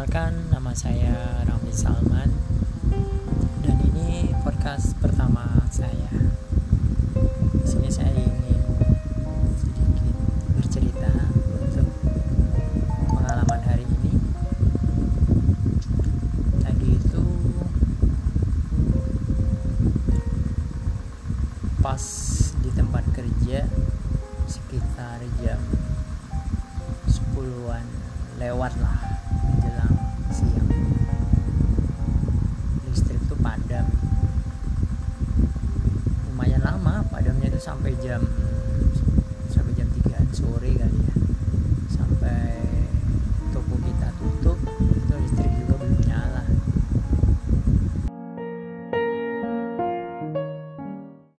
Perkenalkan nama saya Rami Salman. Dan ini podcast pertama saya. Di sini saya ingin sedikit bercerita untuk pengalaman hari ini. Tadi itu pas di tempat kerja sekitar jam 10-an lewat lah siang. Listrik tuh padam. Lumayan lama padamnya itu sampai jam